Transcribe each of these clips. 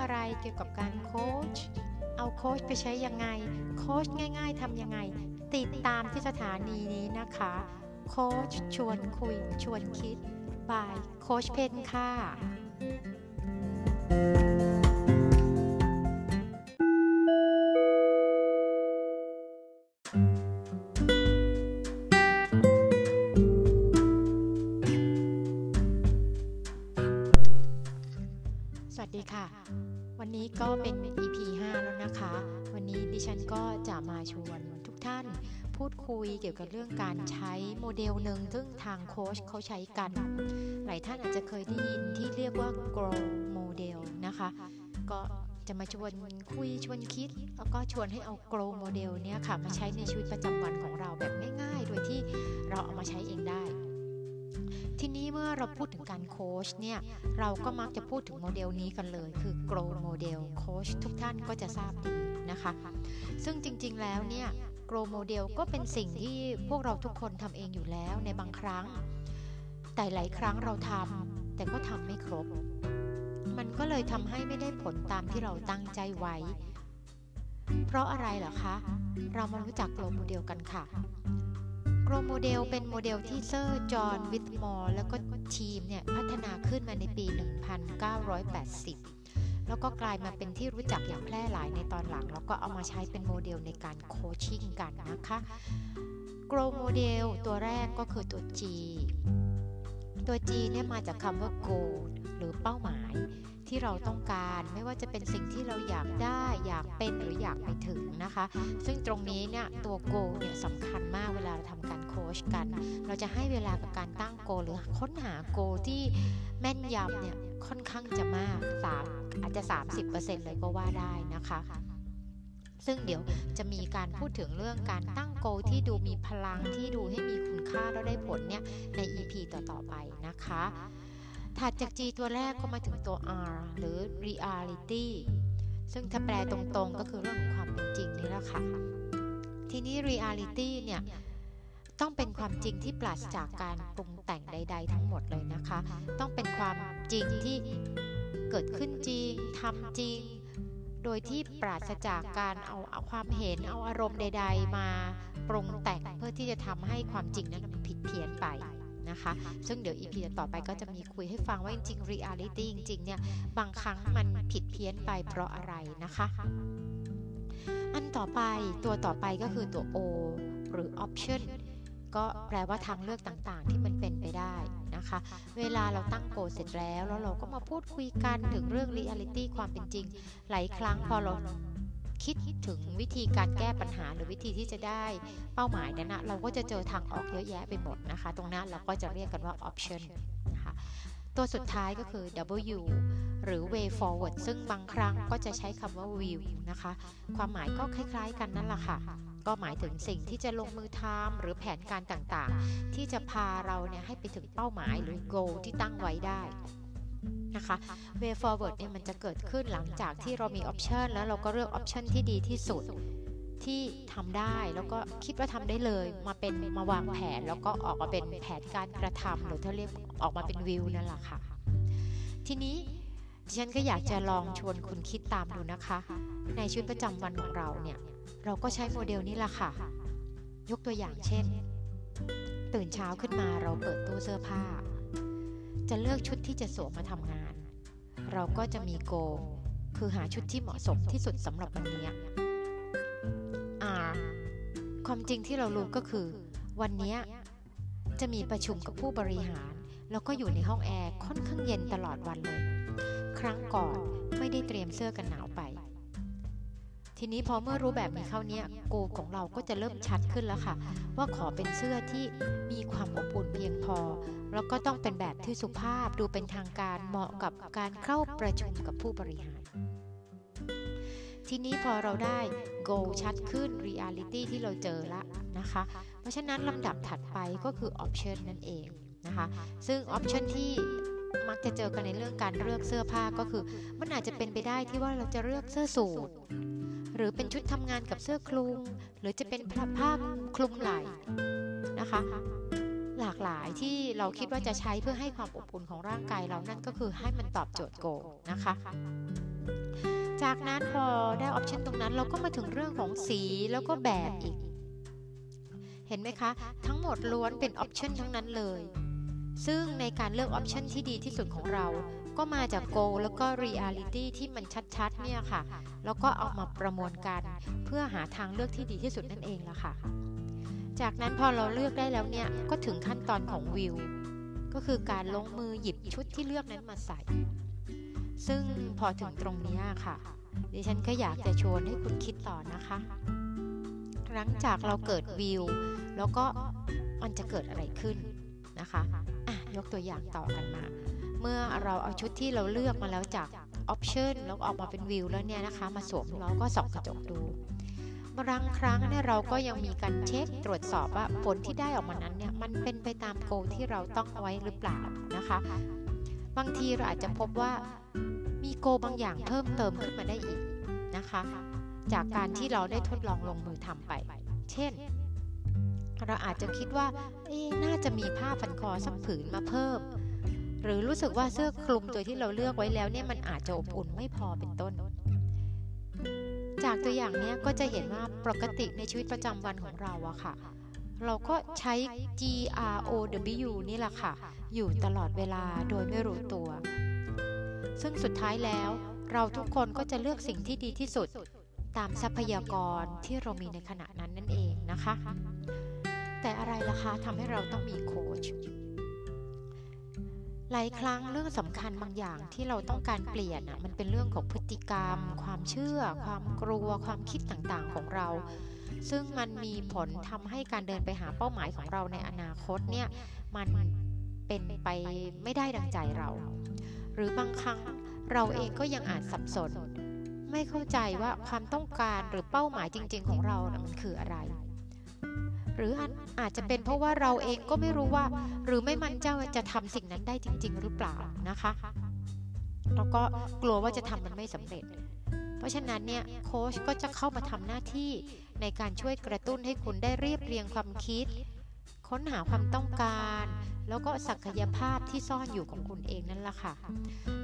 อะไรเกี่ยวกับการโค้ช เอาโค้ชไปใช้ยังไง โค้ชง่าย ๆทำยังไง ติดตามที่สถานีนี้นะคะ โค้ชชวนคุยชวนคิด บายโค้ชเพนค่ะ ชวนทุกท่านพูดคุยเกี่ยวกับเรื่องการใช้โมเดลหนึ่งซึ่งทางโค้ชเขาใช้กัน หลายท่านอาจจะเคยได้ยินที่เรียกว่า grow model นะคะ ก็จะมาชวนคุยชวนคิด แล้วก็ชวนให้เอา grow model เนี้ยค่ะมาใช้ในชีวิตประจำวันของเราแบบง่ายๆ โดยที่เราเอามาใช้เองได้ ทีนี้เมื่อเราพูดถึงการโค้ชเนี่ยเราก็มักจะพูดถึงโมเดลนี้กันเลย คือ grow model โค้ชทุกท่านก็จะทราบดีนะคะ ซึ่งจริงๆแล้วเนี่ย grow model ก็เป็นสิ่งที่พวกเราทุกคนทำเองอยู่แล้วในบางครั้ง แต่หลายครั้งเราทำแต่ก็ทำไม่ครบ มันก็เลยทำให้ไม่ได้ผลตามที่เราตั้งใจไว้ เพราะอะไรเหรอคะ เรามารู้จัก grow model กันค่ะ โกรโมเดลเป็นโมเดลที่เซอร์จอห์นวิทมอร์แล้วก็ทีมเนี่ยพัฒนาขึ้นมาในปี 1980 แล้วก็กลายมาเป็นที่รู้จักอย่างแพร่หลายในตอนหลัง แล้วก็เอามาใช้เป็นโมเดลในการโคชชิ่งกันนะคะโกรโมเดลตัวแรกก็คือตัว G ตัว G เนี่ยมาจากคำว่า goal หรือเป้าหมาย ที่เราต้องการไม่ว่าจะเป็นสิ่งที่เราอยากได้ อยากเป็นหรืออยากไปถึงนะคะ ซึ่งตรงนี้เนี่ยตัว goal เนี่ยสำคัญมากเวลาเราทำการโค้ชกัน เราจะให้เวลากับการตั้ง goal หรือค้นหา goal ที่แม่นยำเนี่ยค่อนข้างจะมากสามอาจจะ 30%เลยก็ว่าได้นะคะซึ่งเดี๋ยวจะมีการพูดถึงเรื่องการตั้งโกที่ดูมีพลังที่ดูให้มีคุณค่าแล้วได้ผลเนี่ยใน EP ต่อๆไปนะคะ ถัดจาก G ตัวแรกก็มาถึงตัว R หรือ reality ซึ่งถ้าแปลตรงๆก็คือเรื่องของความเป็นจริงนี่แหละค่ะ ทีนี้ reality เนี่ยต้องเป็นความจริงที่ปราศจากการปรุงแต่งใด ๆ ทั้งหมดเลยนะคะ ต้องเป็นความจริงที่เกิดขึ้นจริงทำจริง โดยที่ปราศจากการเอาเอาความเห็นเอาอารมณ์ใด ๆ มาปรุงแต่งเพื่อที่จะทำให้ความจริงนั้นมันผิดเพี้ยนไป นะคะ ซึ่งเดี๋ยว EP ต่อไปก็จะมีคุยให้ฟังว่าจริงๆ reality จริงๆเนี่ยบางครั้งมันผิดเพี้ยนไปเพราะอะไรนะคะ อันต่อไปตัวต่อไปก็คือตัว O หรือ option ก็แปลว่าทางเลือกต่างๆ ที่มันเป็นไปได้นะคะ เวลาเราตั้งโกเสร็จแล้ว แล้วเราก็มาพูดคุยกันถึงเรื่อง reality ความเป็นจริง หลายครั้งพอเรา คิดถึงวิธีการแก้ปัญหาหรือวิธีที่จะได้เป้าหมายนั้นนะเราก็จะเจอทางออกเยอะแยะไปหมดนะคะ ตรงนั้นเราก็จะเรียกกันว่า option นะคะตัวสุดท้ายก็คือ W หรือ way forward ซึ่งบางครั้งก็จะใช้คำว่า view นะคะ ความหมายก็คล้ายๆกันนั่นแหละค่ะ ก็หมายถึงสิ่งที่จะลงมือทำหรือแผนการต่างๆ ที่จะพาเราเนี่ยให้ไปถึงเป้าหมายหรือ goal ที่ตั้งไว้ได้ นะคะ way forward เนี่ยมันจะเกิดขึ้นหลังจากที่เรามี option แล้วเราก็เลือก option ที่ดีที่สุดที่ทำได้แล้วก็คิดว่าทำได้เลยมาเป็นมาวางแผน แล้วก็ออกมาเป็นแผนการกระทำหรือถ้าเรียกออกมาเป็นวิวนั่นแหละค่ะ ทีนี้ดิฉันก็อยากจะลองชวนคุณคิดตามดูนะคะ ในชีวิตประจำวันของเราเนี่ย เราก็ใช้โมเดลนี้แหละค่ะ ยกตัวอย่างเช่น ตื่นเช้าขึ้นมาเราเปิดตู้เสื้อผ้า จะเลือกชุดที่จะสวมมาทำงาน เราก็จะมีโก คือหาชุดที่เหมาะสมที่สุดสำหรับวันนี้ R ความจริงที่เรารู้ก็คือ วันนี้จะมีประชุมกับผู้บริหาร แล้วก็อยู่ในห้องแอร์ค่อนข้างเย็นตลอดวันเลย ครั้งก่อนไม่ได้เตรียมเสื้อกันหนาวไป ทีนี้พอเมื่อรู้แบบนี้เข้าเนี้ยโกของเราก็จะเริ่มชัดขึ้นแล้วค่ะ ว่าขอเป็นเสื้อที่มีความอบอุ่นเพียงพอ แล้วก็ต้องเป็นแบบที่สุภาพดูเป็นทางการเหมาะกับการเข้าประชุมกับผู้บริหาร ทีนี้พอเราได้ goal ชัดขึ้น reality ที่เราเจอละนะคะ เพราะฉะนั้นลำดับถัดไปก็คือ option นั่นเองนะคะ ซึ่ง option ที่มักจะเจอกันในเรื่องการเลือกเสื้อผ้าก็คือ มันอาจจะเป็นไปได้ที่ว่าเราจะเลือกเสื้อสูทหรือเป็นชุดทำงานกับเสื้อคลุม หรือจะเป็นผ้าคลุมไหล่นะคะ หลากหลายที่เราคิดว่าจะใช้เพื่อให้ความอบอุ่นของร่างกายเรานั่นก็คือให้มันตอบโจทย์โกนะคะ จากนั้นพอได้ option ตรงนั้นเราก็มาถึงเรื่องของสีแล้วก็แบบอีก เห็นไหมคะ ทั้งหมดล้วนเป็น option ทั้งนั้นเลย ซึ่งในการเลือก option ที่ดีที่สุดของเราก็มาจาก goal แล้วก็เรียลิตี้ที่มันชัดๆเนี่ยค่ะ แล้วก็เอามาประมวลกัน เพื่อหาทางเลือกที่ดีที่สุดนั่นเองละค่ะ จากนั้นพอเราเลือกได้แล้วเนี่ยก็ถึงขั้นตอนของวิว ก็คือการลงมือหยิบชุดที่เลือกนั้นมาใส่ ซึ่งพอถึงตรงนี้ค่ะ ดิฉันก็อยากจะชวนให้คุณคิดต่อนะคะ หลังจากเราเกิดวิว แล้วก็มันจะเกิดอะไรขึ้นนะคะอะยกตัวอย่างต่อกันมา เมื่อเราเอาชุดที่เราเลือกมาแล้วจากออปชันแล้วออกมาเป็นวิวแล้วเนี่ยนะคะ มาสวมเราก็ส่องกระจกดู บางครั้งเนี่ยเราก็ยังมีการเช็คตรวจสอบว่าผลที่ได้ออกมานั้นเนี่ยมันเป็นไปตามโกที่เราต้องไว้หรือเปล่านะคะ บางทีเราอาจจะพบว่ามีโกบางอย่างเพิ่มเติมขึ้นมาได้อีกนะคะ จากการที่เราได้ทดลองลงมือทำไป เช่น เราอาจจะคิดว่าเอ๊น่าจะมีผ้าพันคอสักผืนมาเพิ่ม หรือรู้สึกว่าเสื้อคลุมตัวที่เราเลือกไว้แล้วเนี่ยมันอาจจะอบอุ่นไม่พอเป็นต้น จากตัวอย่างนี้ก็จะเห็นว่าปกติในชีวิตประจำวันของเราอะค่ะ เราก็ใช้ G R O W นี่แหละค่ะ อยู่ตลอดเวลาโดยไม่รู้ตัว ซึ่งสุดท้ายแล้ว เราทุกคนก็จะเลือกสิ่งที่ดีที่สุด ตามทรัพยากรที่เรามีในขณะนั้นนั่นเองนะคะ แต่อะไรล่ะคะทำให้เราต้องมีโค้ช หลายครั้งเรื่องสำคัญบางอย่างที่เราต้องการเปลี่ยนอะมันเป็นเรื่องของพฤติกรรม ความเชื่อ ความกลัว ความคิดต่างๆของเรา ซึ่งมันมีผลทำให้การเดินไปหาเป้าหมายของเราในอนาคตเนี่ยมันเป็นไปไม่ได้ดังใจเรา หรือบางครั้งเราเองก็ยังอาจสับสน ไม่เข้าใจว่าความต้องการหรือเป้าหมายจริง ๆ ของเรานะมันคืออะไร หรืออาจจะเป็นเพราะว่าเราเองก็ไม่รู้ว่า หรือไม่มั่นใจว่าจะทำสิ่งนั้นได้จริง ๆ หรือเปล่านะคะแล้วก็กลัวว่าจะทำมันไม่สำเร็จ เพราะฉะนั้นเนี่ยโค้ชก็จะเข้ามาทำหน้าที่ในการช่วยกระตุ้นให้คุณได้เรียบเรียงความคิด ค้นหาความต้องการ แล้วก็ศักยภาพที่ซ่อนอยู่ของคุณเองนั่นแหละค่ะ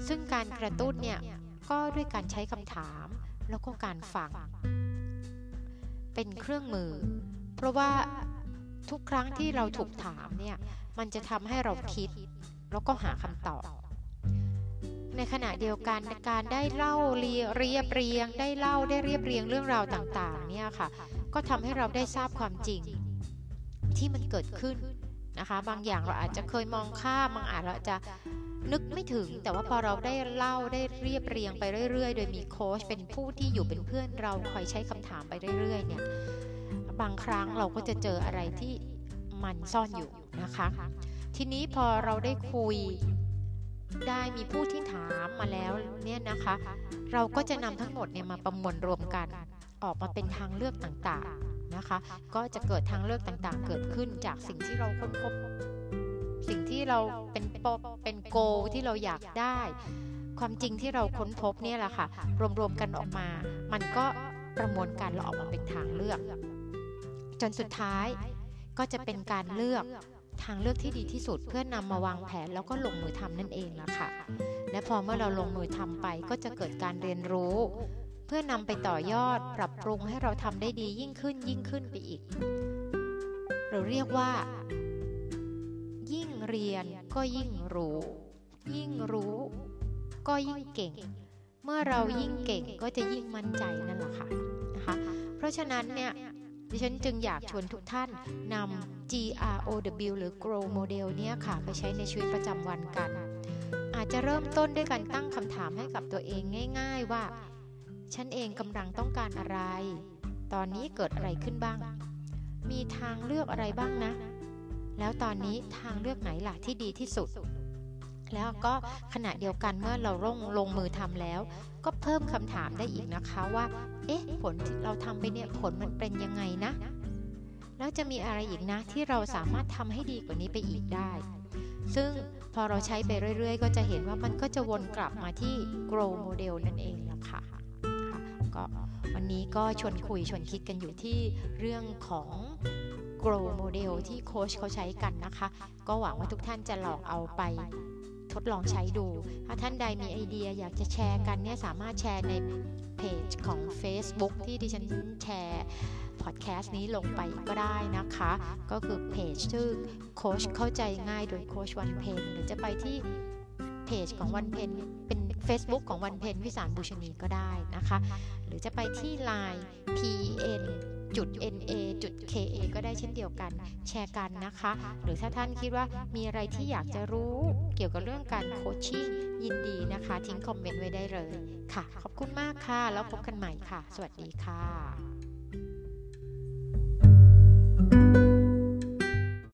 ซึ่งการกระตุ้นเนี่ยก็ด้วยการใช้คำถามแล้วก็การฟัง เป็นเครื่องมือ ราะว่าทุกครั้งที่เราถูกถามเนี่ยมันจะทำให้เราคิด แล้วก็หาคำตอบ ในขณะเดียวกันการได้เล่าเรียบเรียง ได้เล่าได้เรียบเรียงเรื่องราวต่างๆเนี่ยค่ะก็ทำให้เราได้ทราบความจริงที่มันเกิดขึ้นนะคะบางอย่างเราอาจจะเคยมองข้ามบางอาจเราจะนึกไม่ถึง แต่ว่าพอเราได้เล่าได้เรียบเรียงไปเรื่อยๆ โดยมีโค้ชเป็นผู้ที่อยู่เป็นเพื่อนเราคอยใช้คำถามไปเรื่อยๆเนี่ย บางครั้งเราก็จะเจออะไรที่มันซ่อนอยู่นะคะ ทีนี้พอเราได้คุยได้มีผู้ที่ถามมาแล้วเนี่ยนะคะ เราก็จะนำทั้งหมดเนี่ยมาประมวลรวมกัน ออกมาเป็นทางเลือกต่างๆนะคะ ก็จะเกิดทางเลือกต่างๆ เกิดขึ้นจากสิ่งที่เราค้นพบ สิ่งที่เราเป็นปเป็นโกที่เราอยากได้ ความจริงที่เราค้นพบเนี่ยแหละค่ะ รวมๆกันออกมา มันก็ประมวลกันแล้วออกมาเป็นทางเลือก จนสุดท้ายก็จะเป็นการเลือกทางเลือกที่ดีที่สุดเพื่อนำมาวางแผนแล้วก็ลงมือทำนั่นเองละค่ะ และพอเมื่อเราลงมือทำไปก็จะเกิดการเรียนรู้ เพื่อนำไปต่อยอดปรับปรุงให้เราทำได้ดียิ่งขึ้นยิ่งขึ้นไปอีก เราเรียกว่า ยิ่งเรียนก็ยิ่งรู้ ยิ่งรู้ ก็ยิ่งเก่ง เมื่อเรายิ่งเก่งก็จะยิ่งมั่นใจนั่นแหละค่ะนะคะ เพราะฉะนั้นเนี่ย ดิฉันจึงอยากชวนทุกท่านนำ GROW หรือ Grow Model เนี่ยค่ะไปใช้ในชีวิตประจำวันกัน อาจจะเริ่มต้นด้วยการตั้งคำถามให้กับตัวเองง่าย ๆว่า ฉันเองกำลังต้องการอะไร ตอนนี้เกิดอะไรขึ้นบ้าง มีทางเลือกอะไรบ้างนะ แล้วตอนนี้ทางเลือกไหนล่ะที่ดีที่สุด แล้วก็ขณะเดียวกันเมื่อเราลงลงมือทำแล้ว ก็เพิ่มคำถามได้อีกนะคะว่า เอ๊ะ ผลที่เราทำไปเนี่ยผลมันเป็นยังไงนะ แล้วจะมีอะไรอีกนะที่เราสามารถทำให้ดีกว่านี้ไปอีกได้ ซึ่งพอเราใช้ไปเรื่อย ๆ ก็จะเห็นว่ามันก็จะวนกลับมาที่ grow model นั่นเองละค่ะก็วันนี้ก็ชวนคุยชวนคิดกันอยู่ที่เรื่องของ grow model ที่โค้ชเขาใช้กันนะคะ ก็หวังว่าทุกท่านจะลองเอาไป ทดลองใช้ดู ถ้าท่านใดมีไอเดียอยากจะแชร์กันเนี่ยสามารถแชร์ในเพจของ Facebook ที่ดิฉันแชร์พอดแคสต์นี้ลงไปก็ได้นะคะ ก็คือเพจชื่อโค้ชเข้าใจง่ายโดยโค้ชวันเพนหรือจะไปที่เพจของวันเพนเป็น Facebook ของวันเพนวิสารบูชนีก็ได้นะคะ หรือจะไปที่ Line pn จุด na จุด ka ก็ได้เช่นเดียวกันแชร์กันนะคะ หรือถ้าท่านคิดว่ามีอะไรที่อยากจะรู้เกี่ยวกับเรื่องการโคชชิ่งยินดีนะคะ ทิ้งคอมเมนต์ไว้ได้เลยค่ะ ขอบคุณมากค่ะ แล้วพบกันใหม่ค่ะ สวัสดีค่ะ